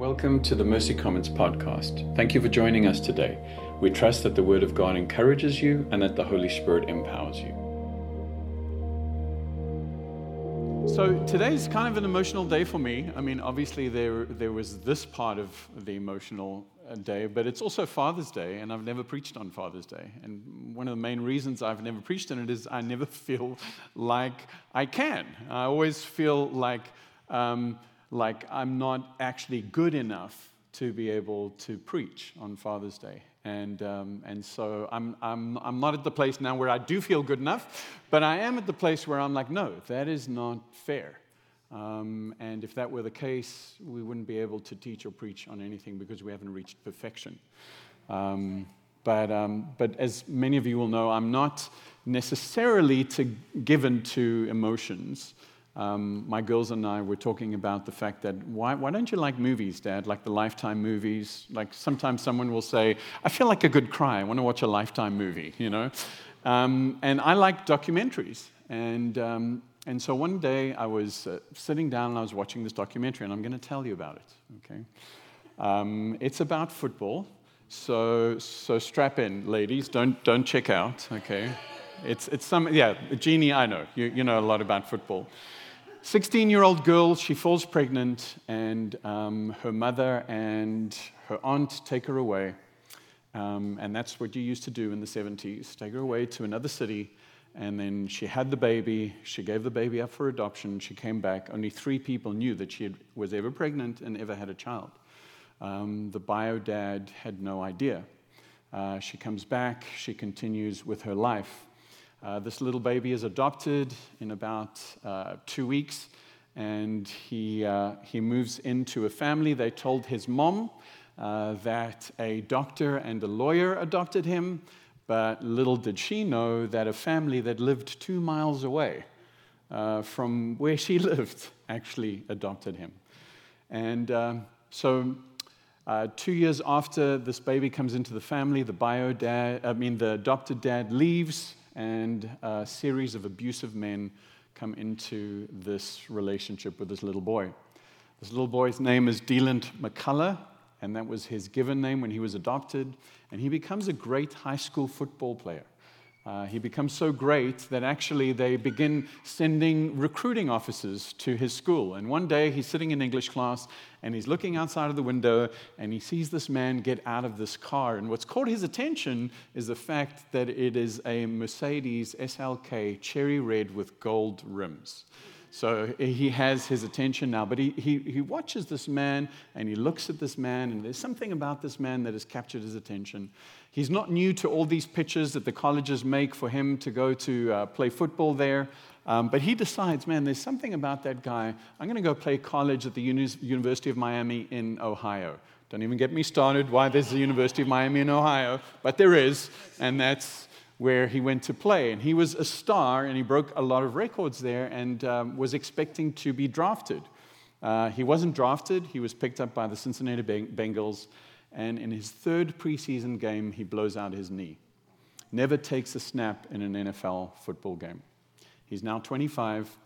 Welcome to the Mercy Comments podcast. Thank you for joining us today. We trust that the Word of God encourages you and that the Holy Spirit empowers you. So today's kind of an emotional day for me. I mean, obviously there there was this part of the emotional uh, day, but it's also Father's Day, and I've never preached on Father's Day. And one of the main reasons I've never preached on it is I never feel like I can. I always feel like um, like I'm not actually good enough to be able to preach on Father's Day. And, um, and so I'm, I'm, I'm not at the place now where I do feel good enough, but I am at the place where I'm like, no, that is not fair. Um, and if that were the case, we wouldn't be able to teach or preach on anything because we haven't reached perfection. Um, but, um, but as many of you will know, I'm not necessarily to, given to emotions um, my girls and I were talking about the fact that why, why don't you like movies, Dad? Like the Lifetime movies? Like sometimes someone will say, I feel like a good cry. I want to watch a Lifetime movie, you know? Um, and I like documentaries. And, um, and so one day I was uh, sitting down and I was watching this documentary, and I'm going to tell you about it, okay? Um, it's about football. So, so strap in, ladies. Don't, don't check out, okay? It's, it's some, yeah, Jeannie, I know. You, you know a lot about football. 16 year old girl, she falls pregnant, and um, her mother and her aunt take her away. Um, and that's what you used to do in the 70s take her away to another city. And then she had the baby. She gave the baby up for adoption. She came back. Only three people knew that she had, was ever pregnant and ever had a child. Um, the bio dad had no idea. Uh, she comes back. She continues with her life. Uh, this little baby is adopted in about uh, two weeks, and he, uh, he moves into a family. They told his mom uh, that a doctor and a lawyer adopted him, but little did she know that a family that lived two miles away uh, from where she lived actually adopted him. And um, so uh, two years after this baby comes into the family, the bio dad, I mean, the adopted dad leaves and a series of abusive men come into this relationship with this little boy. This little boy's name is Deland McCullough, and that was his given name when he was adopted. And he becomes a great high school football player. Uh, he becomes so great that actually they begin sending recruiting officers to his school. And one day he's sitting in English class and he's looking outside of the window and he sees this man get out of this car. And what's caught his attention is the fact that it is a Mercedes SLK cherry red with gold rims. So he has his attention now, but he, he, he watches this man and he looks at this man, and there's something about this man that has captured his attention. He's not new to all these pitches that the colleges make for him to go to uh, play football there. Um, but he decides, man, there's something about that guy. I'm going to go play college at the Uni- University of Miami in Ohio. Don't even get me started why there's the University of Miami in Ohio, but there is, and that's where he went to play. And he was a star, and he broke a lot of records there and um, was expecting to be drafted. Uh, he wasn't drafted, he was picked up by the Cincinnati Bengals, and in his third preseason game, he blows out his knee. Never takes a snap in an NFL football game. He's now 25,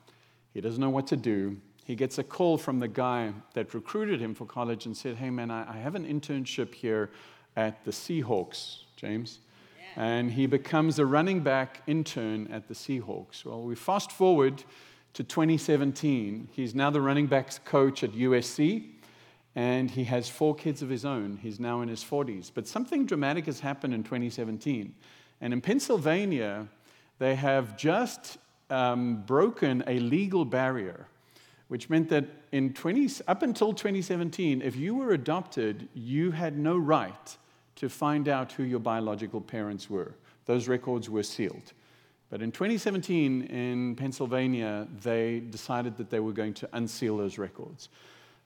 he doesn't know what to do. He gets a call from the guy that recruited him for college and said, Hey, man, I have an internship here at the Seahawks, James and he becomes a running back intern at the Seahawks. Well, we fast forward to 2017. He's now the running backs coach at USC, and he has four kids of his own. He's now in his 40s. But something dramatic has happened in 2017. And in Pennsylvania, they have just um, broken a legal barrier, which meant that in 20, up until 2017, if you were adopted, you had no right to find out who your biological parents were. Those records were sealed. But in 2017 in Pennsylvania, they decided that they were going to unseal those records.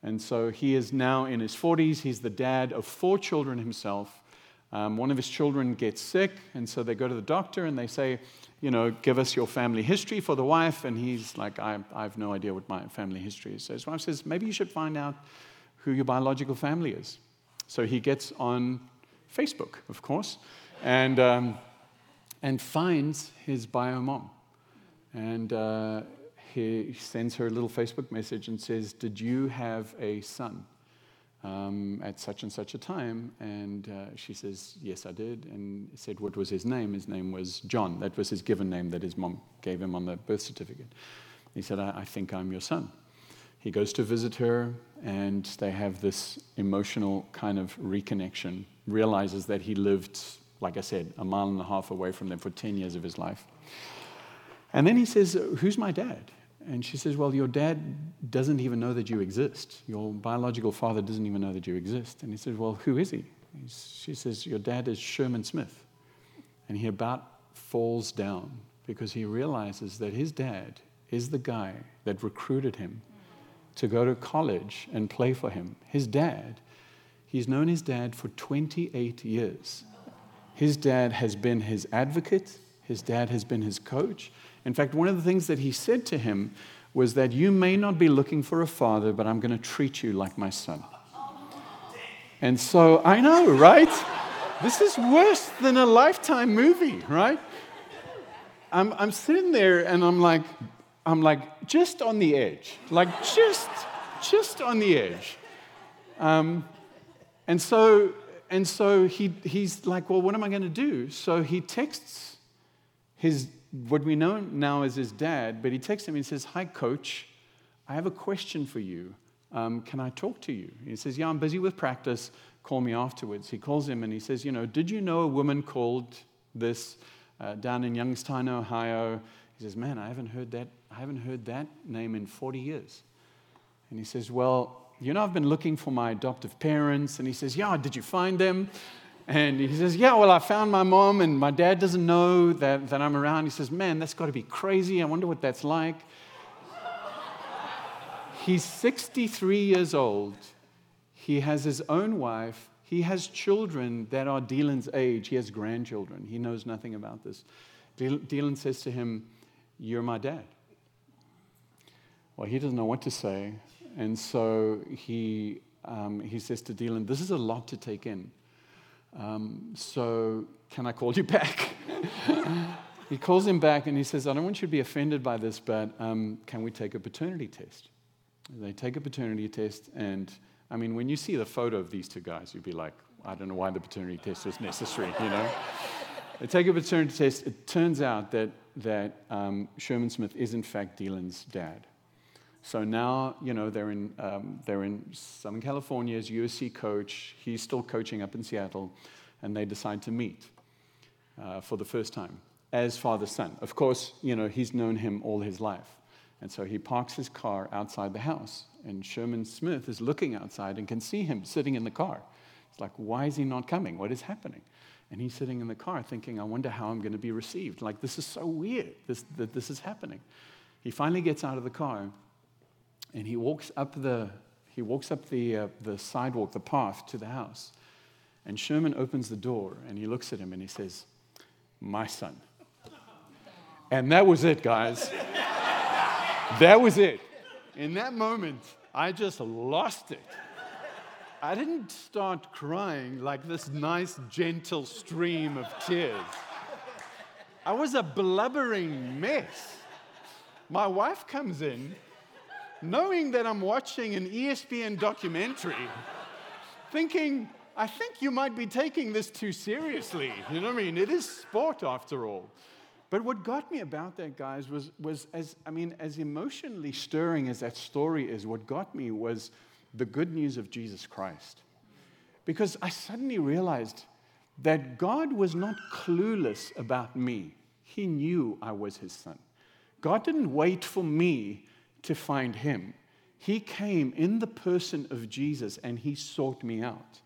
And so he is now in his 40s. He's the dad of four children himself. Um, one of his children gets sick, and so they go to the doctor and they say, You know, give us your family history for the wife. And he's like, I, I have no idea what my family history is. So his wife says, Maybe you should find out who your biological family is. So he gets on Facebook, of course, and, um, and finds his bio mom. And uh, he sends her a little Facebook message and says, Did you have a son? Um, at such and such a time? And uh, she says, Yes, I did. And said, What was his name? His name was John. That was his given name that his mom gave him on the birth certificate. He said, I, I think I'm your son. He goes to visit her, and they have this emotional kind of reconnection, realizes that he lived, like I said, a mile and a half away from them for 10 years of his life. And then he says, Who's my dad? And she says, Well, your dad doesn't even know that you exist. Your biological father doesn't even know that you exist. And he says, Well, who is he? She says, Your dad is Sherman Smith. And he about falls down because he realizes that his dad is the guy that recruited him to go to college and play for him. His dad, he's known his dad for 28 years. His dad has been his advocate, his dad has been his coach. In fact, one of the things that he said to him was that you may not be looking for a father, but I'm going to treat you like my son. And so I know, right? This is worse than a lifetime movie, right? I'm, I'm sitting there and I'm like, I'm like just on the edge, like just, just on the edge. Um, and so, and so he, he's like, well, what am I going to do? So he texts his, what we know now as his dad, but he texts him and says, hi, coach, I have a question for you. Um, can I talk to you? He says, yeah, I'm busy with practice. Call me afterwards. He calls him and he says, you know, did you know a woman called this uh, down in Youngstown, Ohio? He says, man, I haven't heard that I haven't heard that name in 40 years. And he says, Well, you know, I've been looking for my adoptive parents. And he says, Yeah, did you find them? And he says, Yeah, well, I found my mom, and my dad doesn't know that, that I'm around. He says, Man, that's got to be crazy. I wonder what that's like. He's 63 years old. He has his own wife. He has children that are Dylan's age. He has grandchildren. He knows nothing about this. Dylan says to him, You're my dad. Well, he doesn't know what to say. And so he, um, he says to Dylan, This is a lot to take in. Um, so can I call you back? he calls him back and he says, I don't want you to be offended by this, but um, can we take a paternity test? They take a paternity test, and I mean, when you see the photo of these two guys, you'd be like, I don't know why the paternity test was necessary, you know? they take a paternity test. It turns out that, that um, Sherman Smith is, in fact, Dylan's dad. So now, you know, they're in, um, they're in Southern California as USC coach. He's still coaching up in Seattle, and they decide to meet uh, for the first time as father son. Of course, you know, he's known him all his life. And so he parks his car outside the house, and Sherman Smith is looking outside and can see him sitting in the car. It's like, why is he not coming? What is happening? And he's sitting in the car thinking, I wonder how I'm going to be received. Like, this is so weird this, that this is happening. He finally gets out of the car and he walks up the, he walks up the, uh, the sidewalk, the path to the house. And Sherman opens the door and he looks at him and he says, My son. And that was it, guys. that was it. In that moment, I just lost it. I didn't start crying like this nice, gentle stream of tears. I was a blubbering mess. My wife comes in knowing that I'm watching an ESPN documentary, thinking, I think you might be taking this too seriously. You know what I mean? It is sport after all. But what got me about that, guys, was, was as, I mean, as emotionally stirring as that story is, what got me was the good news of Jesus Christ. Because I suddenly realized that God was not clueless about me. He knew I was his son. God didn't wait for me to find him. He came in the person of Jesus and he sought me out.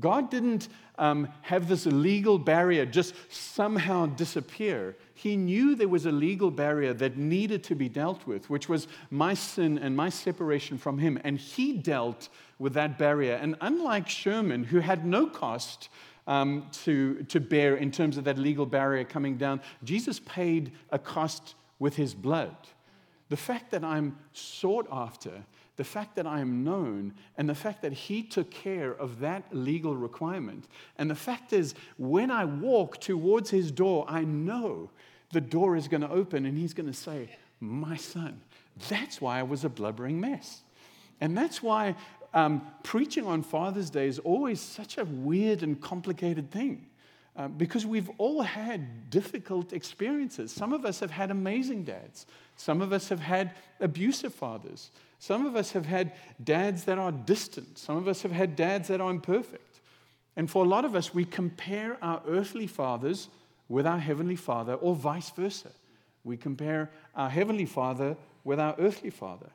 God didn't um, have this legal barrier just somehow disappear. He knew there was a legal barrier that needed to be dealt with, which was my sin and my separation from Him. And He dealt with that barrier. And unlike Sherman, who had no cost um, to, to bear in terms of that legal barrier coming down, Jesus paid a cost with His blood. The fact that I'm sought after, the fact that I am known, and the fact that He took care of that legal requirement. And the fact is, when I walk towards His door, I know the door is going to open and He's going to say, My son. That's why I was a blubbering mess. And that's why um, preaching on Father's Day is always such a weird and complicated thing. Uh, because we've all had difficult experiences. Some of us have had amazing dads. Some of us have had abusive fathers. Some of us have had dads that are distant. Some of us have had dads that are imperfect. And for a lot of us, we compare our earthly fathers with our heavenly father, or vice versa. We compare our heavenly father with our earthly father.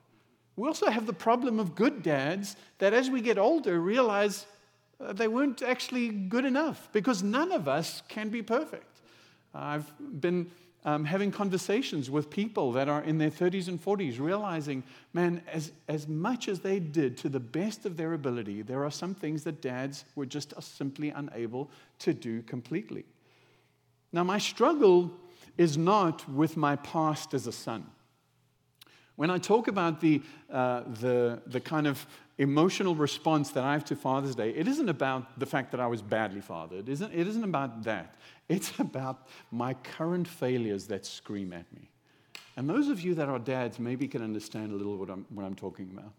We also have the problem of good dads that as we get older realize they weren't actually good enough because none of us can be perfect. I've been um, having conversations with people that are in their 30s and 40s, realizing, man, as, as much as they did to the best of their ability, there are some things that dads were just simply unable to do completely. Now, my struggle is not with my past as a son. When I talk about the, uh, the, the kind of emotional response that I have to Father's Day, it isn't about the fact that I was badly fathered. It isn't, it isn't about that. It's about my current failures that scream at me. And those of you that are dads maybe can understand a little what I'm, what I'm talking about.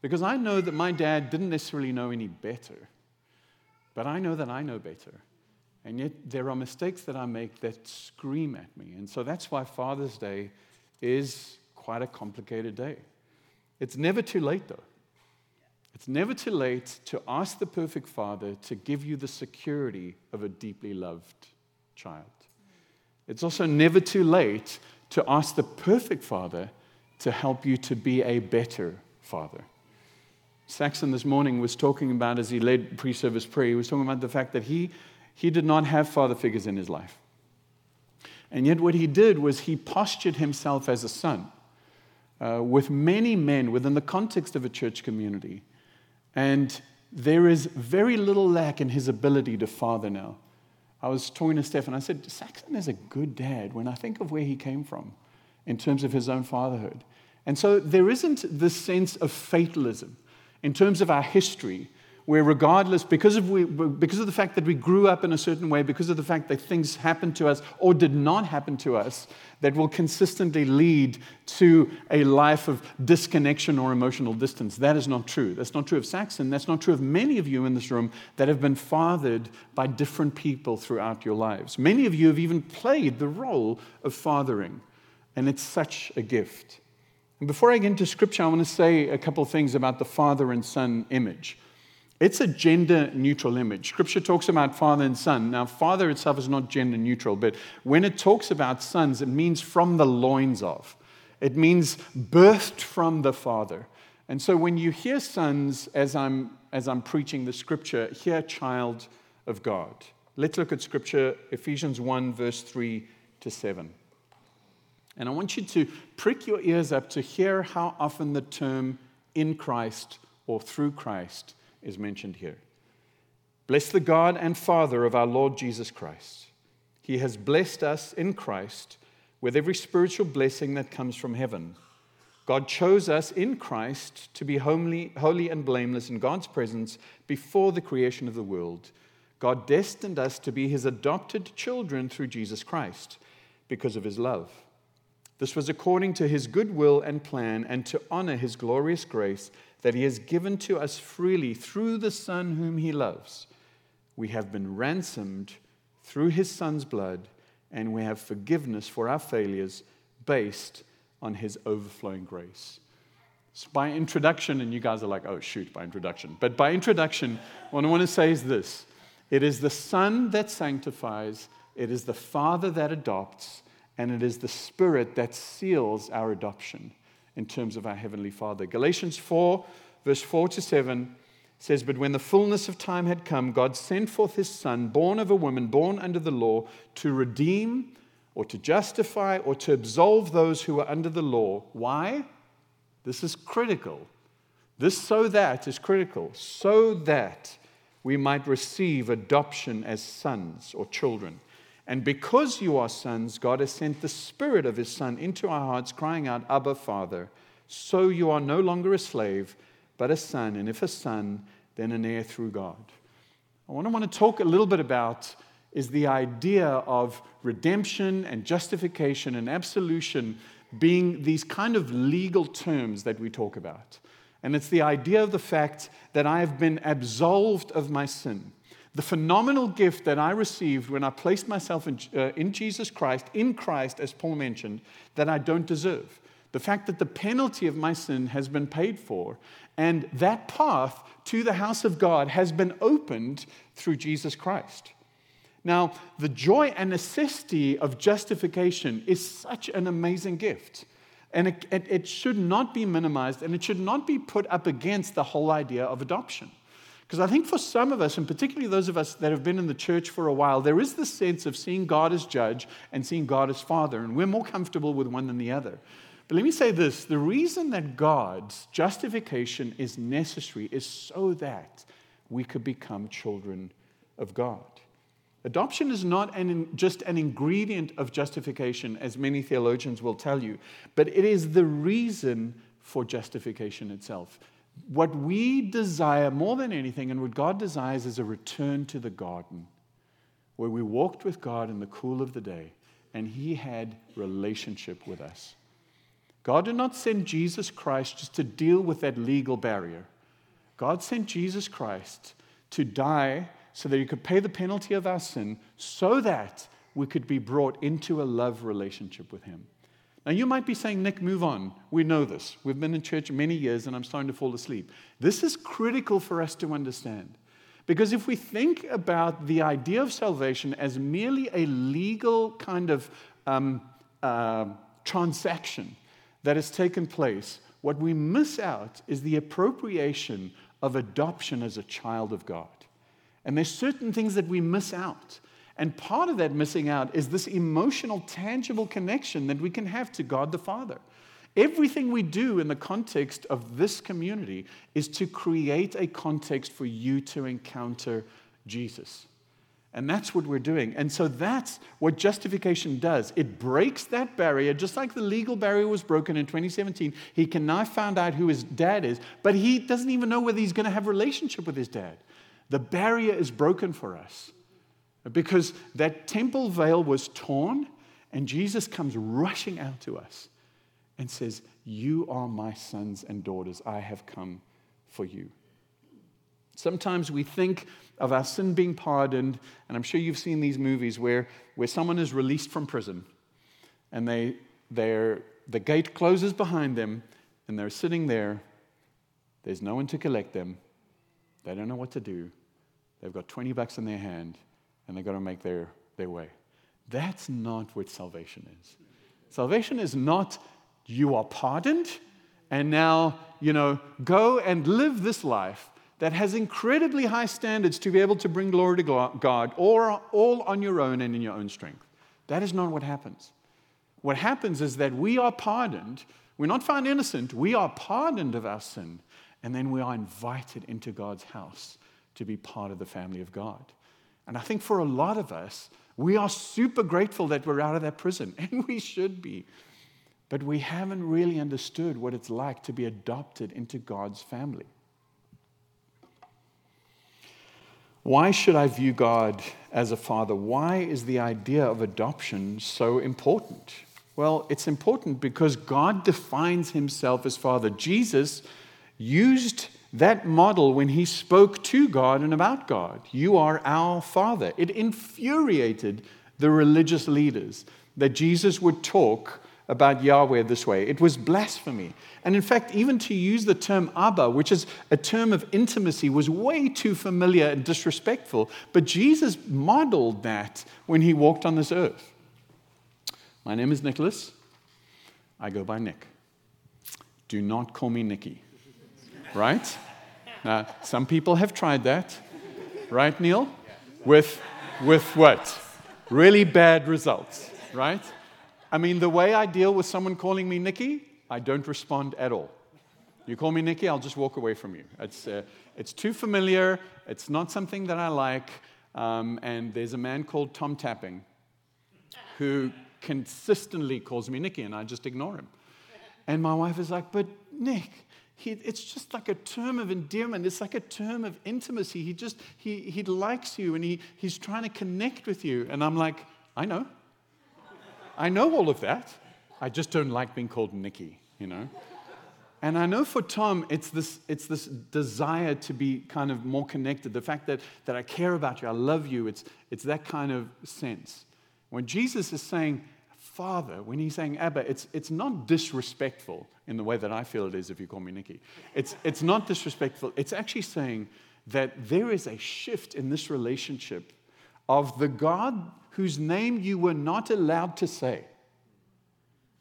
Because I know that my dad didn't necessarily know any better, but I know that I know better. And yet there are mistakes that I make that scream at me. And so that's why Father's Day is quite a complicated day. It's never too late, though. It's never too late to ask the perfect Father to give you the security of a deeply loved child. It's also never too late to ask the perfect Father to help you to be a better Father. Saxon this morning was talking about, as he led pre service prayer, he was talking about the fact that he, he did not have father figures in his life. And yet, what he did was he postured himself as a son uh, with many men within the context of a church community and there is very little lack in his ability to father now. I was talking to Steph and I said, Saxon is a good dad when I think of where he came from in terms of his own fatherhood. And so there isn't this sense of fatalism in terms of our history where regardless, because of, we, because of the fact that we grew up in a certain way, because of the fact that things happened to us or did not happen to us, that will consistently lead to a life of disconnection or emotional distance. That is not true. That's not true of Saxon. That's not true of many of you in this room that have been fathered by different people throughout your lives. Many of you have even played the role of fathering, and it's such a gift. And before I get into scripture, I want to say a couple things about the father and son image. It's a gender neutral image. Scripture talks about father and son. Now, father itself is not gender neutral, but when it talks about sons, it means from the loins of. It means birthed from the father. And so when you hear sons as I'm, as I'm preaching the scripture, hear child of God. Let's look at scripture, Ephesians 1, verse 3 to 7. And I want you to prick your ears up to hear how often the term in Christ or through Christ is mentioned here. Bless the God and Father of our Lord Jesus Christ. He has blessed us in Christ with every spiritual blessing that comes from heaven. God chose us in Christ to be holy, holy and blameless in God's presence before the creation of the world. God destined us to be his adopted children through Jesus Christ because of his love. This was according to his good will and plan and to honor his glorious grace that he has given to us freely through the Son whom he loves. We have been ransomed through his Son's blood, and we have forgiveness for our failures based on his overflowing grace. So by introduction, and you guys are like, oh, shoot, by introduction. But by introduction, what I want to say is this it is the Son that sanctifies, it is the Father that adopts, and it is the Spirit that seals our adoption in terms of our Heavenly Father. Galatians 4, verse 4 to 7 says, But when the fullness of time had come, God sent forth his Son, born of a woman, born under the law, to redeem or to justify or to absolve those who are under the law. Why? This is critical. This so that is critical. So that we might receive adoption as sons or children. And because you are sons, God has sent the Spirit of His Son into our hearts, crying out, Abba, Father. So you are no longer a slave, but a son. And if a son, then an heir through God. What I want to talk a little bit about is the idea of redemption and justification and absolution being these kind of legal terms that we talk about. And it's the idea of the fact that I have been absolved of my sin. The phenomenal gift that I received when I placed myself in, uh, in Jesus Christ, in Christ, as Paul mentioned, that I don't deserve. The fact that the penalty of my sin has been paid for, and that path to the house of God has been opened through Jesus Christ. Now, the joy and necessity of justification is such an amazing gift. And it, it, it, should not be minimized and it should not be put up against the whole idea of adoption. Because I think for some of us, and particularly those of us that have been in the church for a while, there is this sense of seeing God as judge and seeing God as father, and we're more comfortable with one than the other. But let me say this the reason that God's justification is necessary is so that we could become children of God. Adoption is not an, just an ingredient of justification, as many theologians will tell you, but it is the reason for justification itself. What we desire more than anything, and what God desires, is a return to the garden where we walked with God in the cool of the day and He had relationship with us. God did not send Jesus Christ just to deal with that legal barrier. God sent Jesus Christ to die so that he could pay the penalty of our sin so that we could be brought into a love relationship with him. Now, you might be saying, Nick, move on. We know this. We've been in church many years and I'm starting to fall asleep. This is critical for us to understand. Because if we think about the idea of salvation as merely a legal kind of um, uh, transaction that has taken place, what we miss out is the appropriation of adoption as a child of God. And there's certain things that we miss out. And part of that missing out is this emotional, tangible connection that we can have to God the Father. Everything we do in the context of this community is to create a context for you to encounter Jesus. And that's what we're doing. And so that's what justification does. It breaks that barrier, just like the legal barrier was broken in 2017. He can now find out who his dad is, but he doesn't even know whether he's going to have a relationship with his dad. The barrier is broken for us because that temple veil was torn, and Jesus comes rushing out to us and says, You are my sons and daughters. I have come for you. Sometimes we think of our sin being pardoned, and I'm sure you've seen these movies where, where someone is released from prison and they, they're, the gate closes behind them and they're sitting there. There's no one to collect them. They don't know what to do. They've got 20 bucks in their hand and they're going to make their, their way. That's not what salvation is. Salvation is not you are pardoned and now, you know, go and live this life that has incredibly high standards to be able to bring glory to God or all on your own and in your own strength. That is not what happens. What happens is that we are pardoned. We're not found innocent. We are pardoned of our sin. And then we are invited into God's house to be part of the family of God. And I think for a lot of us, we are super grateful that we're out of that prison, and we should be. But we haven't really understood what it's like to be adopted into God's family. Why should I view God as a father? Why is the idea of adoption so important? Well, it's important because God defines himself as father. Jesus used that model when he spoke to God and about God. You are our Father. It infuriated the religious leaders that Jesus would talk about Yahweh this way. It was blasphemy. And in fact, even to use the term Abba, which is a term of intimacy, was way too familiar and disrespectful. But Jesus modeled that when he walked on this earth. My name is Nicholas. I go by Nick. Do not call me Nicky right? Now, some people have tried that, right, Neil? With, with what? Really bad results, right? I mean, the way I deal with someone calling me Nikki, I don't respond at all. You call me Nikki, I'll just walk away from you. It's, uh, it's too familiar, it's not something that I like. Um, and there's a man called Tom Tapping who consistently calls me Nikki, and I just ignore him. And my wife is like, But Nick, he, it's just like a term of endearment. It's like a term of intimacy. He just, he, he likes you and he, he's trying to connect with you. And I'm like, I know. I know all of that. I just don't like being called Nikki, you know? And I know for Tom, it's this, it's this desire to be kind of more connected. The fact that, that I care about you, I love you, it's, it's that kind of sense. When Jesus is saying, Father, when he's saying Abba, it's, it's not disrespectful in the way that I feel it is if you call me Nikki. It's, it's not disrespectful. It's actually saying that there is a shift in this relationship of the God whose name you were not allowed to say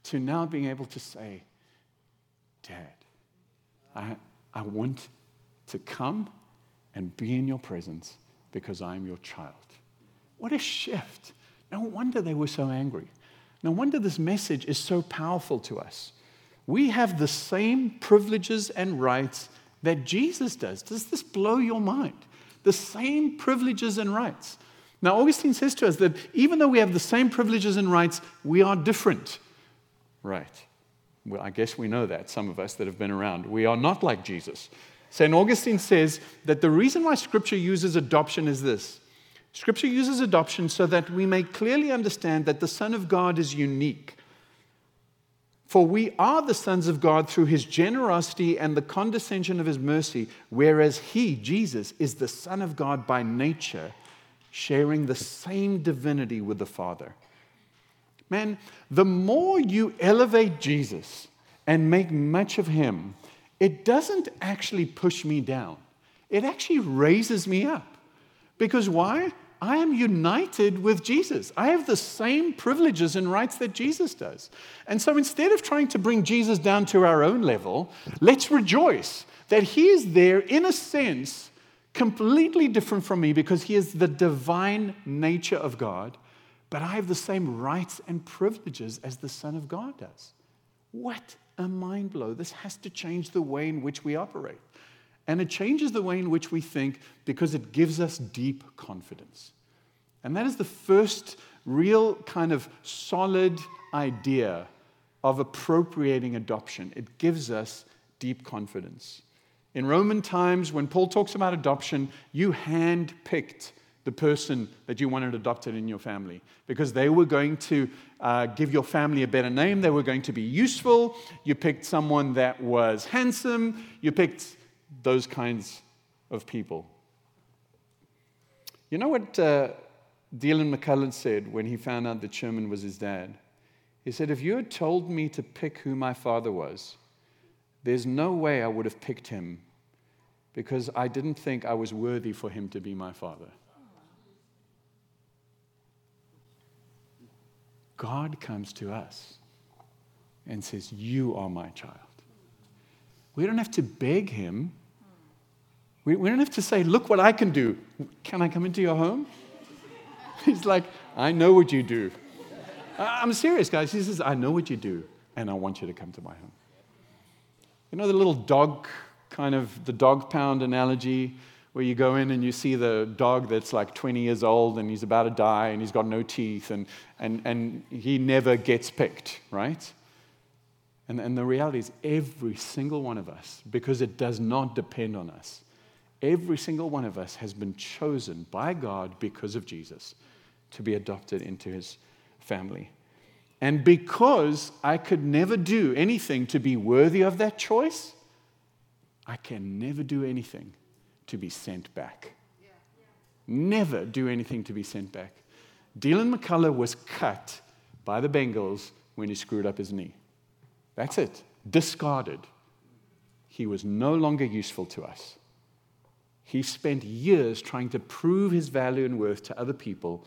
to now being able to say, Dad, I, I want to come and be in your presence because I am your child. What a shift. No wonder they were so angry. No wonder this message is so powerful to us. We have the same privileges and rights that Jesus does. Does this blow your mind? The same privileges and rights. Now, Augustine says to us that even though we have the same privileges and rights, we are different. Right. Well, I guess we know that, some of us that have been around. We are not like Jesus. St. Augustine says that the reason why Scripture uses adoption is this Scripture uses adoption so that we may clearly understand that the Son of God is unique. For we are the sons of God through his generosity and the condescension of his mercy, whereas he, Jesus, is the Son of God by nature, sharing the same divinity with the Father. Man, the more you elevate Jesus and make much of him, it doesn't actually push me down. It actually raises me up. Because why? I am united with Jesus. I have the same privileges and rights that Jesus does. And so instead of trying to bring Jesus down to our own level, let's rejoice that he is there, in a sense, completely different from me because he is the divine nature of God but I have the same rights and privileges as the Son of God does. What a mind blow. This has to change the way in which we operate. And it changes the way in which we think because it gives us deep confidence. And that is the first real kind of solid idea of appropriating adoption. It gives us deep confidence. In Roman times, when Paul talks about adoption, you handpicked the person that you wanted adopted in your family because they were going to uh, give your family a better name. They were going to be useful. You picked someone that was handsome. You picked those kinds of people. You know what uh, Deland McCullough said when he found out that Sherman was his dad? He said, If you had told me to pick who my father was, there's no way I would have picked him because I didn't think I was worthy for him to be my father. God comes to us and says, You are my child. We don't have to beg him. We, we don't have to say, Look what I can do. Can I come into your home? He's like, I know what you do. I'm serious, guys. He says, I know what you do, and I want you to come to my home. You know the little dog kind of the dog pound analogy? where you go in and you see the dog that's like 20 years old and he's about to die and he's got no teeth and, and, and he never gets picked, right? And, and the reality is, every single one of us, because it does not depend on us, every single one of us has been chosen by God because of Jesus to be adopted into his family. And because I could never do anything to be worthy of that choice, I can never do anything to be sent back. Never do anything to be sent back. Dylan McCullough was cut by the Bengals when he screwed up his knee. That's it. Discarded. He was no longer useful to us. He spent years trying to prove his value and worth to other people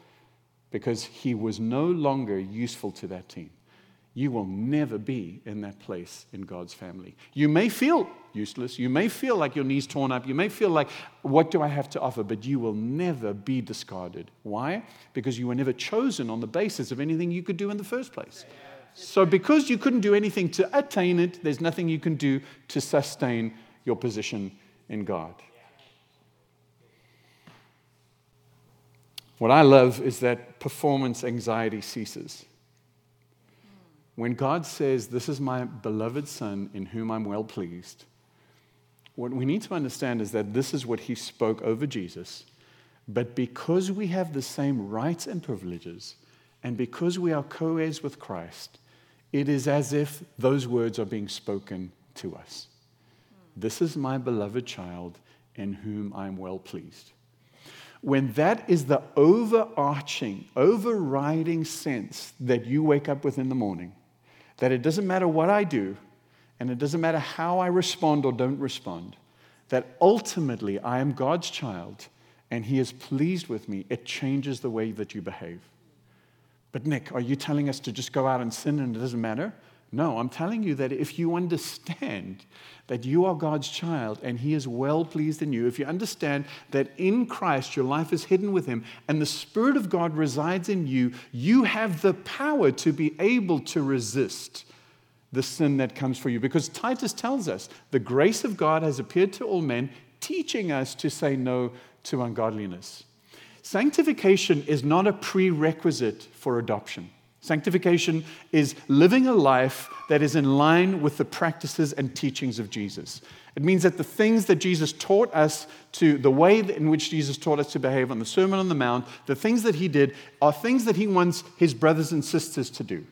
because he was no longer useful to that team you will never be in that place in God's family. You may feel useless. You may feel like your knees torn up. You may feel like, what do I have to offer? But you will never be discarded. Why? Because you were never chosen on the basis of anything you could do in the first place. So, because you couldn't do anything to attain it, there's nothing you can do to sustain your position in God. What I love is that performance anxiety ceases. When God says, This is my beloved Son in whom I'm well pleased, what we need to understand is that this is what he spoke over Jesus. But because we have the same rights and privileges, and because we are co heirs with Christ, it is as if those words are being spoken to us. This is my beloved child in whom I'm well pleased. When that is the overarching, overriding sense that you wake up with in the morning, that it doesn't matter what I do, and it doesn't matter how I respond or don't respond, that ultimately I am God's child and He is pleased with me, it changes the way that you behave. But, Nick, are you telling us to just go out and sin and it doesn't matter? No, I'm telling you that if you understand that you are God's child and He is well pleased in you, if you understand that in Christ your life is hidden with Him and the Spirit of God resides in you, you have the power to be able to resist the sin that comes for you. Because Titus tells us the grace of God has appeared to all men, teaching us to say no to ungodliness. Sanctification is not a prerequisite for adoption. Sanctification is living a life that is in line with the practices and teachings of Jesus. It means that the things that Jesus taught us to, the way in which Jesus taught us to behave on the Sermon on the Mount, the things that he did, are things that he wants his brothers and sisters to do.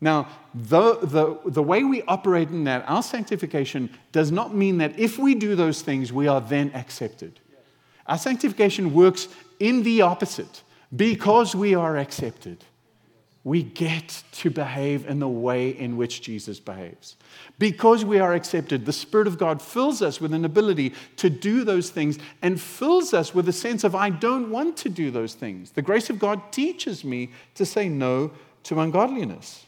Now, the, the, the way we operate in that, our sanctification, does not mean that if we do those things, we are then accepted. Our sanctification works in the opposite. Because we are accepted, we get to behave in the way in which Jesus behaves. Because we are accepted, the Spirit of God fills us with an ability to do those things and fills us with a sense of, I don't want to do those things. The grace of God teaches me to say no to ungodliness.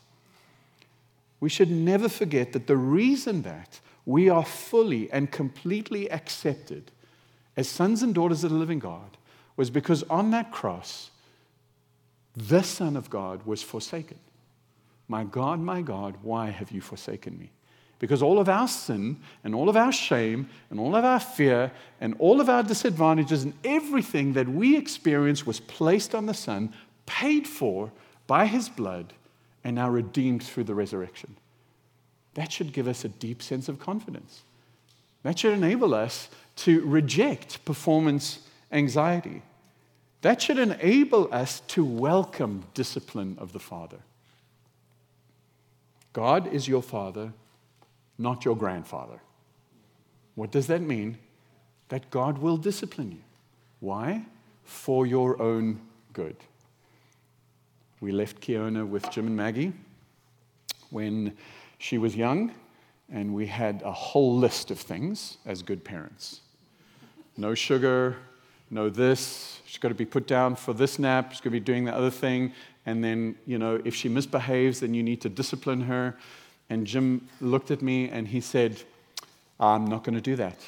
We should never forget that the reason that we are fully and completely accepted as sons and daughters of the living God was because on that cross, the Son of God was forsaken. My God, my God, why have you forsaken me? Because all of our sin and all of our shame and all of our fear and all of our disadvantages and everything that we experience was placed on the Son, paid for by His blood, and now redeemed through the resurrection. That should give us a deep sense of confidence. That should enable us to reject performance anxiety. That should enable us to welcome discipline of the Father. God is your Father, not your grandfather. What does that mean? That God will discipline you. Why? For your own good. We left Kiona with Jim and Maggie when she was young, and we had a whole list of things as good parents no sugar, no this. She's got to be put down for this nap. She's going to be doing the other thing. And then, you know, if she misbehaves, then you need to discipline her. And Jim looked at me and he said, I'm not going to do that.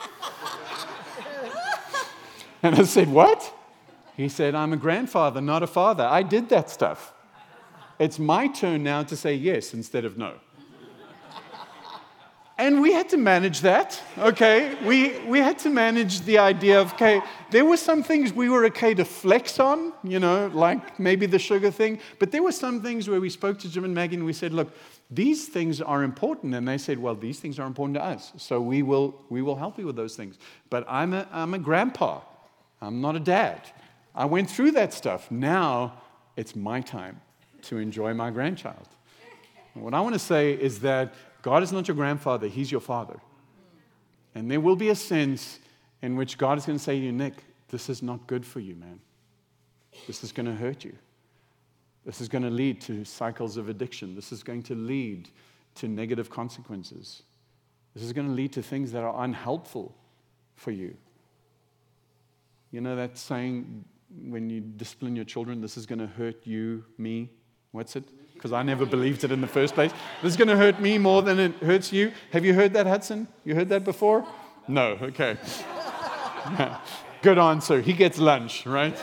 and I said, What? He said, I'm a grandfather, not a father. I did that stuff. It's my turn now to say yes instead of no. And we had to manage that, okay? We, we had to manage the idea of, okay, there were some things we were okay to flex on, you know, like maybe the sugar thing, but there were some things where we spoke to Jim and Maggie and we said, look, these things are important. And they said, well, these things are important to us, so we will, we will help you with those things. But I'm a, I'm a grandpa, I'm not a dad. I went through that stuff. Now it's my time to enjoy my grandchild. What I want to say is that God is not your grandfather, He's your father. And there will be a sense in which God is going to say to you, Nick, this is not good for you, man. This is going to hurt you. This is going to lead to cycles of addiction. This is going to lead to negative consequences. This is going to lead to things that are unhelpful for you. You know that saying when you discipline your children, this is going to hurt you, me? What's it? Because I never believed it in the first place. This is going to hurt me more than it hurts you. Have you heard that, Hudson? You heard that before? No, okay. Good answer. He gets lunch, right?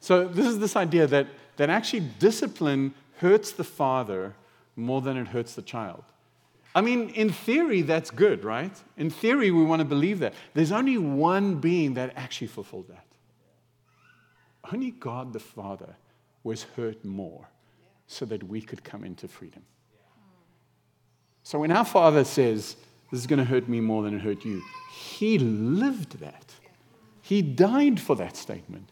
So, this is this idea that, that actually discipline hurts the father more than it hurts the child. I mean, in theory, that's good, right? In theory, we want to believe that. There's only one being that actually fulfilled that. Only God the Father was hurt more so that we could come into freedom. So when our Father says, This is going to hurt me more than it hurt you, He lived that. He died for that statement.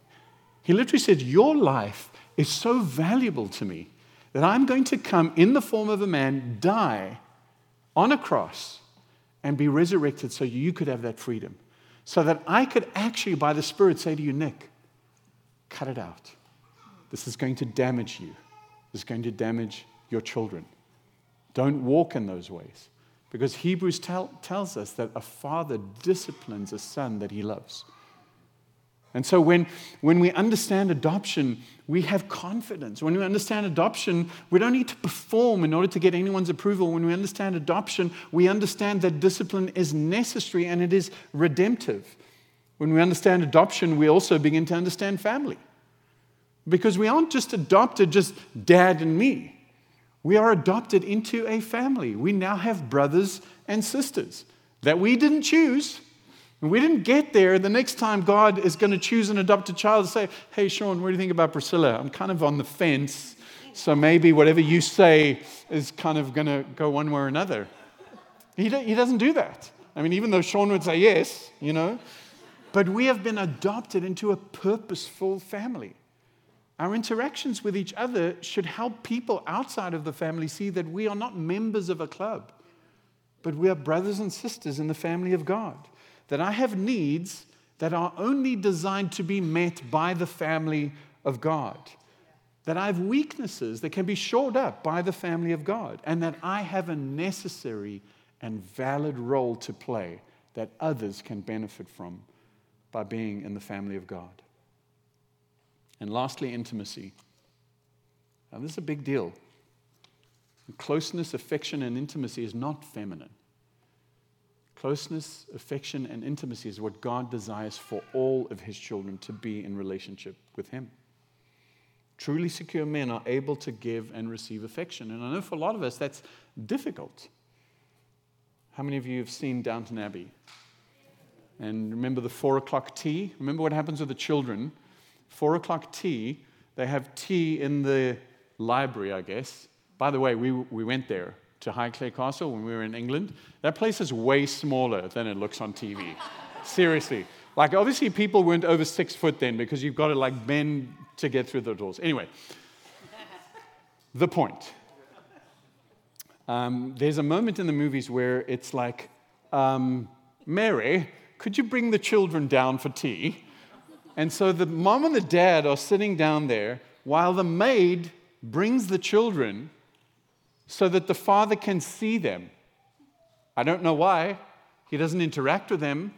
He literally said, Your life is so valuable to me that I'm going to come in the form of a man, die, on a cross and be resurrected so you could have that freedom. So that I could actually, by the Spirit, say to you, Nick, cut it out. This is going to damage you. This is going to damage your children. Don't walk in those ways. Because Hebrews tell, tells us that a father disciplines a son that he loves. And so when, when we understand adoption, we have confidence. When we understand adoption, we don't need to perform in order to get anyone's approval. When we understand adoption, we understand that discipline is necessary and it is redemptive. When we understand adoption, we also begin to understand family. Because we aren't just adopted, just dad and me. We are adopted into a family. We now have brothers and sisters that we didn't choose. And we didn't get there. The next time God is going to choose an adopted child say, Hey, Sean, what do you think about Priscilla? I'm kind of on the fence. So maybe whatever you say is kind of going to go one way or another. He, he doesn't do that. I mean, even though Sean would say yes, you know, but we have been adopted into a purposeful family. Our interactions with each other should help people outside of the family see that we are not members of a club, but we are brothers and sisters in the family of God that I have needs that are only designed to be met by the family of God. That I have weaknesses that can be shored up by the family of God. And that I have a necessary and valid role to play that others can benefit from by being in the family of God. And lastly, intimacy. Now, this is a big deal. Closeness, affection, and intimacy is not feminine. Closeness, affection, and intimacy is what God desires for all of His children to be in relationship with Him. Truly secure men are able to give and receive affection. And I know for a lot of us that's difficult. How many of you have seen Downton Abbey? And remember the four o'clock tea? Remember what happens with the children? Four o'clock tea, they have tea in the library, I guess. By the way, we, we went there to Highclere Castle when we were in England. That place is way smaller than it looks on TV. Seriously. Like, obviously, people weren't over six foot then because you've got to, like, bend to get through the doors. Anyway, the point. Um, there's a moment in the movies where it's like, um, Mary, could you bring the children down for tea? And so the mom and the dad are sitting down there while the maid brings the children so that the Father can see them. I don't know why. He doesn't interact with them,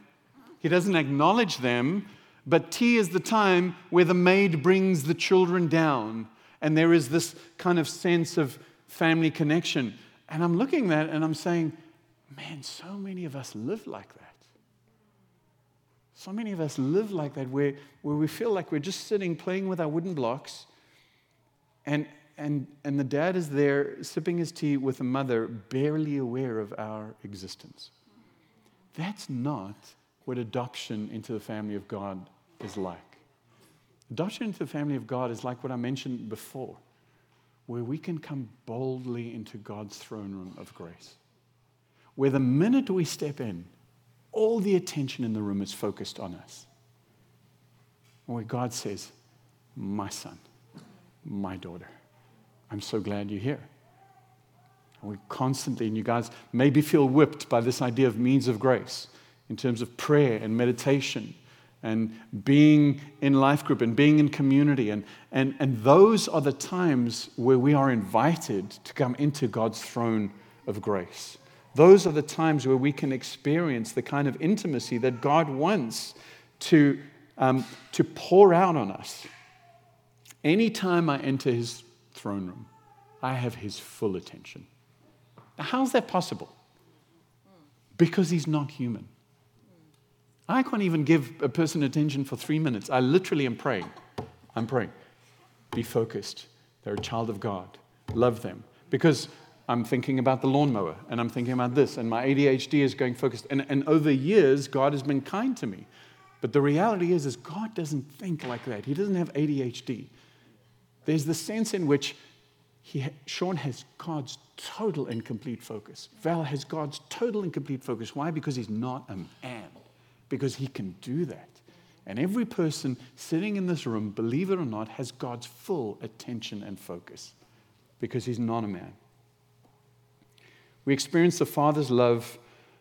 He doesn't acknowledge them. But tea is the time where the maid brings the children down, and there is this kind of sense of family connection. And I'm looking at that and I'm saying, man, so many of us live like that. So many of us live like that, where, where we feel like we're just sitting playing with our wooden blocks, and, and, and the dad is there sipping his tea with the mother, barely aware of our existence. That's not what adoption into the family of God is like. Adoption into the family of God is like what I mentioned before, where we can come boldly into God's throne room of grace. Where the minute we step in, all the attention in the room is focused on us. And where God says, My son, my daughter. I'm so glad you're here. And we constantly, and you guys maybe feel whipped by this idea of means of grace in terms of prayer and meditation and being in life group and being in community. And, and, and those are the times where we are invited to come into God's throne of grace. Those are the times where we can experience the kind of intimacy that God wants to, um, to pour out on us. Anytime I enter his throne room. I have his full attention. How's that possible? Because he's not human. I can't even give a person attention for three minutes. I literally am praying. I'm praying. Be focused. They're a child of God. Love them. Because I'm thinking about the lawnmower and I'm thinking about this, and my ADHD is going focused. And, and over years, God has been kind to me. But the reality is, is God doesn't think like that. He doesn't have ADHD. There's the sense in which he, Sean has God's total and complete focus. Val has God's total and complete focus. Why? Because he's not a man, because he can do that. And every person sitting in this room, believe it or not, has God's full attention and focus because he's not a man. We experience the Father's love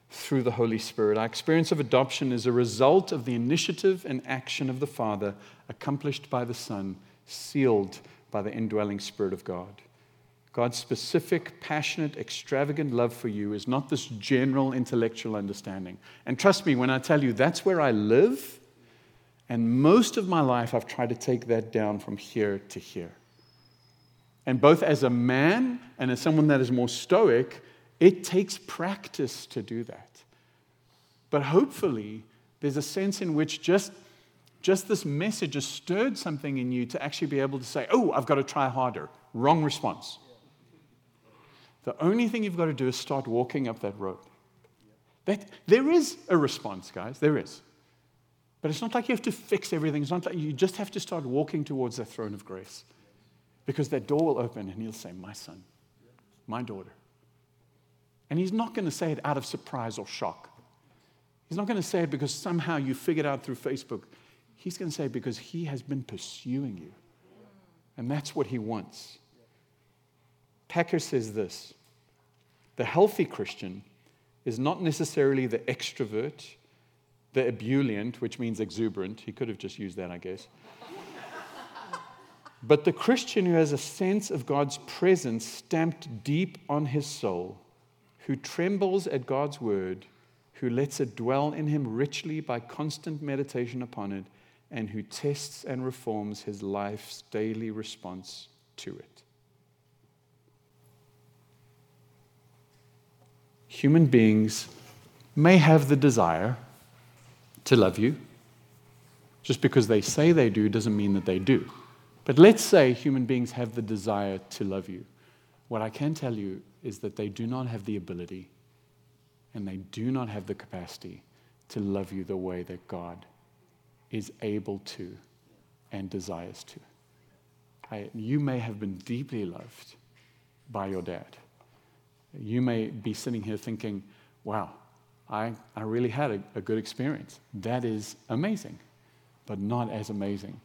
through the Holy Spirit. Our experience of adoption is a result of the initiative and action of the Father, accomplished by the Son, sealed by the indwelling Spirit of God. God's specific, passionate, extravagant love for you is not this general intellectual understanding. And trust me when I tell you, that's where I live. And most of my life, I've tried to take that down from here to here. And both as a man and as someone that is more stoic, it takes practice to do that. But hopefully, there's a sense in which just, just this message has stirred something in you to actually be able to say, Oh, I've got to try harder. Wrong response. The only thing you've got to do is start walking up that road. That, there is a response, guys, there is. But it's not like you have to fix everything. It's not like you just have to start walking towards the throne of grace. Because that door will open and he'll say, My son, my daughter. And he's not going to say it out of surprise or shock. He's not going to say it because somehow you figured out through Facebook. He's going to say it because he has been pursuing you. And that's what he wants. Packer says this the healthy Christian is not necessarily the extrovert, the ebullient, which means exuberant. He could have just used that, I guess. but the Christian who has a sense of God's presence stamped deep on his soul, who trembles at God's word, who lets it dwell in him richly by constant meditation upon it, and who tests and reforms his life's daily response to it. human beings may have the desire to love you. Just because they say they do doesn't mean that they do. But let's say human beings have the desire to love you. What I can tell you is that they do not have the ability and they do not have the capacity to love you the way that God is able to and desires to. I, you may have been deeply loved by your dad. You may be sitting here thinking, wow, I, I really had a, a good experience. That is amazing, but not as amazing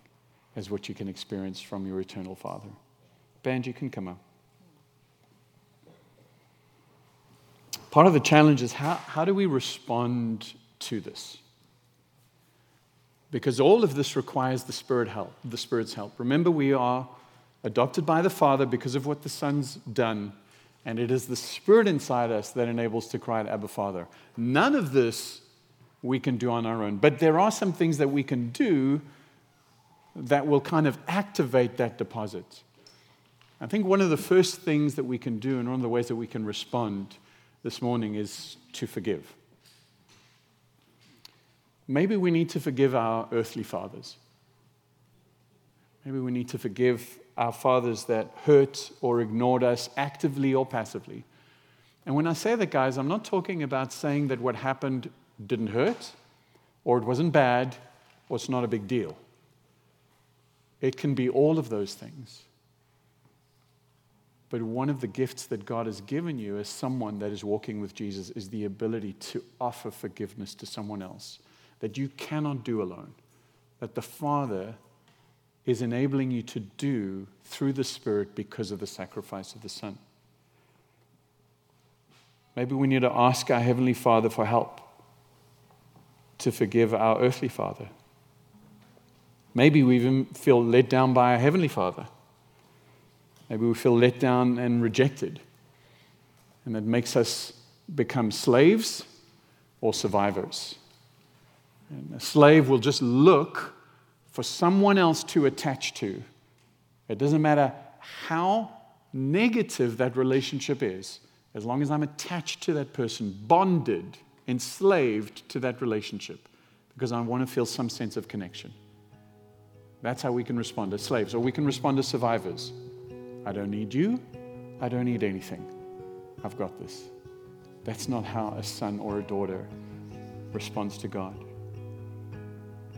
as what you can experience from your eternal Father. Band, you can come up. Part of the challenge is how, how do we respond to this? Because all of this requires the Spirit help, the Spirit's help. Remember, we are adopted by the Father because of what the Son's done and it is the Spirit inside us that enables to cry out, Abba Father. None of this we can do on our own. But there are some things that we can do that will kind of activate that deposit. I think one of the first things that we can do, and one of the ways that we can respond this morning, is to forgive. Maybe we need to forgive our earthly fathers. Maybe we need to forgive our fathers that hurt or ignored us actively or passively. And when I say that, guys, I'm not talking about saying that what happened didn't hurt, or it wasn't bad, or it's not a big deal. It can be all of those things. But one of the gifts that God has given you as someone that is walking with Jesus is the ability to offer forgiveness to someone else that you cannot do alone. That the Father is enabling you to do through the Spirit because of the sacrifice of the Son. Maybe we need to ask our Heavenly Father for help to forgive our earthly Father. Maybe we even feel let down by our Heavenly Father. Maybe we feel let down and rejected. And that makes us become slaves or survivors. And a slave will just look for someone else to attach to. It doesn't matter how negative that relationship is, as long as I'm attached to that person, bonded, enslaved to that relationship, because I want to feel some sense of connection. That's how we can respond as slaves, or we can respond as survivors. I don't need you. I don't need anything. I've got this. That's not how a son or a daughter responds to God.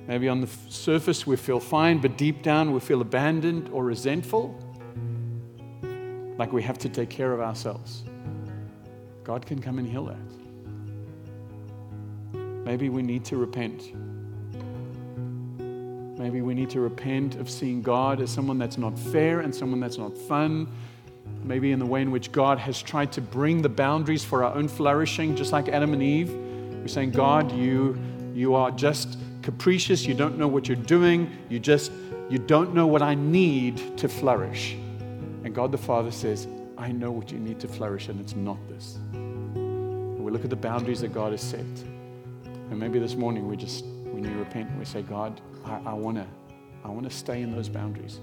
Maybe on the surface we feel fine, but deep down we feel abandoned or resentful, like we have to take care of ourselves. God can come and heal that. Maybe we need to repent. Maybe we need to repent of seeing God as someone that's not fair and someone that's not fun, maybe in the way in which God has tried to bring the boundaries for our own flourishing, just like Adam and Eve. We're saying, God, you, you are just capricious. You don't know what you're doing. You just, you don't know what I need to flourish. And God the Father says, I know what you need to flourish, and it's not this. And we look at the boundaries that God has set. And maybe this morning we just, when you repent, and we say, God, I, I want to I wanna stay in those boundaries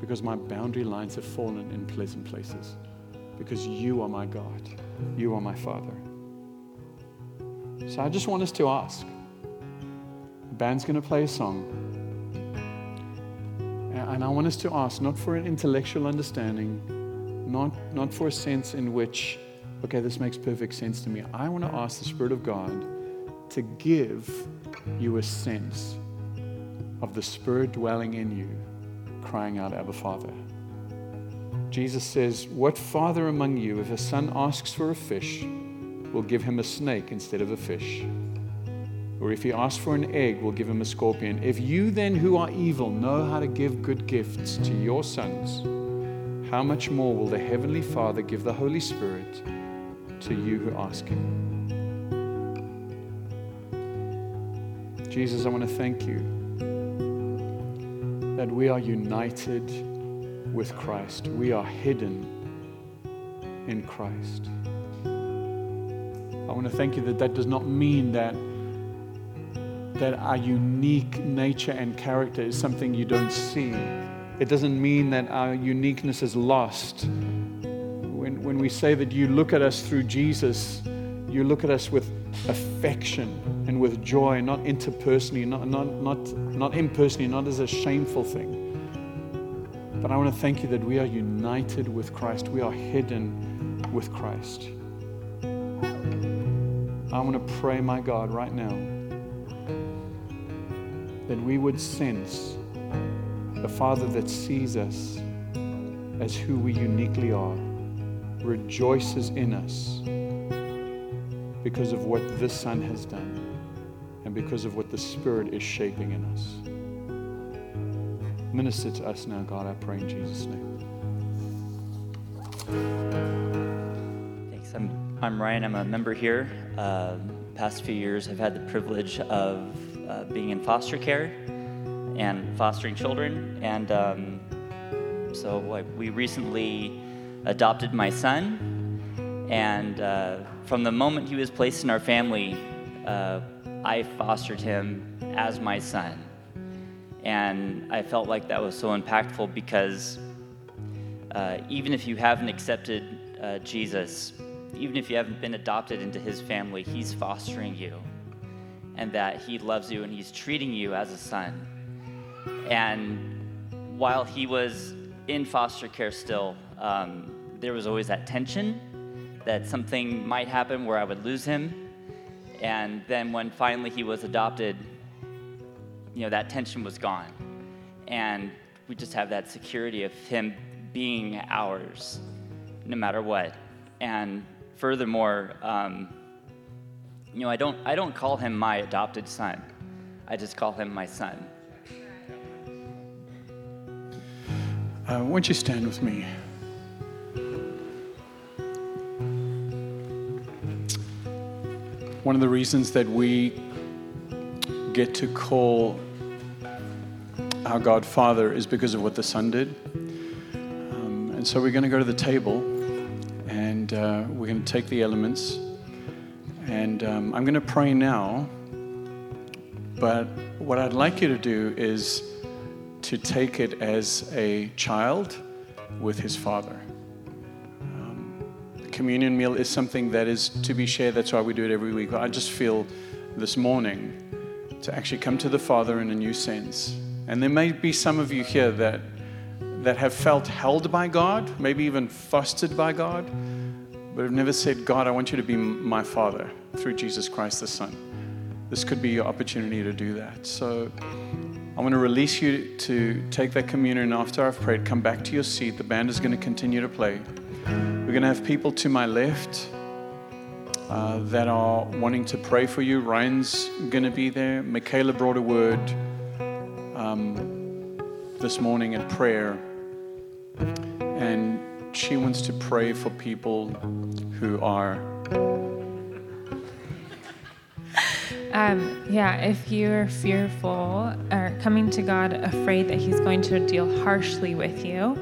because my boundary lines have fallen in pleasant places. Because you are my God, you are my Father. So I just want us to ask. The band's going to play a song. And I want us to ask, not for an intellectual understanding, not, not for a sense in which, okay, this makes perfect sense to me. I want to ask the Spirit of God to give you a sense of the Spirit dwelling in you crying out, Abba, Father. Jesus says, What father among you, if a son asks for a fish, will give him a snake instead of a fish? Or if he asks for an egg, will give him a scorpion? If you then, who are evil, know how to give good gifts to your sons, how much more will the Heavenly Father give the Holy Spirit to you who ask him? Jesus, I want to thank you that we are united with Christ. We are hidden in Christ. I want to thank you that that does not mean that that our unique nature and character is something you don't see. It doesn't mean that our uniqueness is lost. When, when we say that you look at us through Jesus, you look at us with affection and with joy, not interpersonally, not, not, not, not impersonally, not as a shameful thing. But I want to thank you that we are united with Christ. We are hidden with Christ. I want to pray, my God, right now, that we would sense the Father that sees us as who we uniquely are, rejoices in us because of what this Son has done and because of what the Spirit is shaping in us. Minister to us now, God, I pray in Jesus' name. Thanks. I'm, I'm Ryan. I'm a member here. Uh, past few years, I've had the privilege of uh, being in foster care and fostering children. And um, so I, we recently adopted my son. And uh, from the moment he was placed in our family, uh, I fostered him as my son. And I felt like that was so impactful because uh, even if you haven't accepted uh, Jesus, even if you haven't been adopted into his family, he's fostering you. And that he loves you and he's treating you as a son. And while he was in foster care still, um, there was always that tension that something might happen where I would lose him. And then when finally he was adopted, you know, that tension was gone. And we just have that security of him being ours no matter what. And furthermore, um, you know, I don't, I don't call him my adopted son. I just call him my son. Uh, won't you stand with me? One of the reasons that we get to call our God Father is because of what the Son did. Um, and so we're going to go to the table and uh, we're going to take the elements. And um, I'm going to pray now. But what I'd like you to do is to take it as a child with his father communion meal is something that is to be shared. That's why we do it every week. But I just feel this morning to actually come to the Father in a new sense. And there may be some of you here that that have felt held by God, maybe even fostered by God, but have never said, God, I want you to be my Father through Jesus Christ the Son. This could be your opportunity to do that. So I want to release you to take that communion after I've prayed. Come back to your seat. The band is going to continue to play. We're going to have people to my left uh, that are wanting to pray for you. Ryan's going to be there. Michaela brought a word um, this morning in prayer. And she wants to pray for people who are. Um, yeah, if you're fearful or coming to God afraid that He's going to deal harshly with you,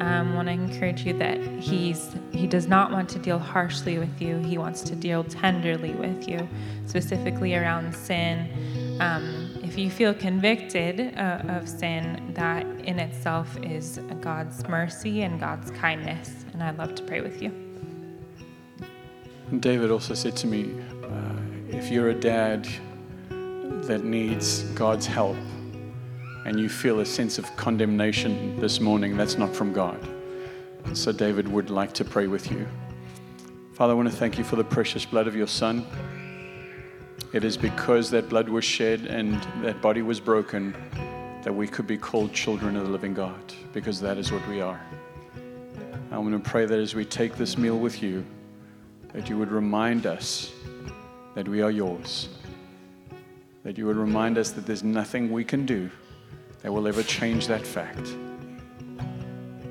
um, want to encourage you that He's He does not want to deal harshly with you. He wants to deal tenderly with you, specifically around sin. Um, if you feel convicted uh, of sin, that in itself is God's mercy and God's kindness. And I'd love to pray with you. David also said to me, uh, if you're a dad that needs God's help and you feel a sense of condemnation this morning, that's not from God. So, David would like to pray with you. Father, I want to thank you for the precious blood of your Son. It is because that blood was shed and that body was broken that we could be called children of the living God, because that is what we are. I want to pray that as we take this meal with you, that you would remind us that we are yours, that you would remind us that there's nothing we can do that will ever change that fact,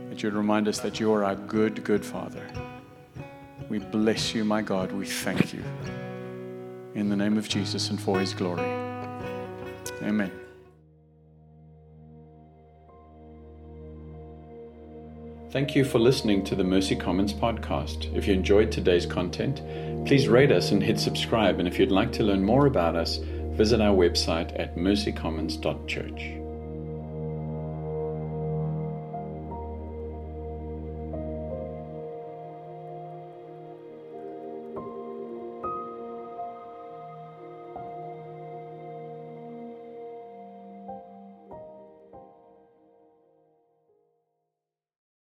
that you would remind us that you are our good, good Father. We bless you, my God. We thank you in the name of Jesus and for his glory. Amen. Thank you for listening to the Mercy Commons podcast. If you enjoyed today's content, please rate us and hit subscribe. And if you'd like to learn more about us, visit our website at mercycommons.church.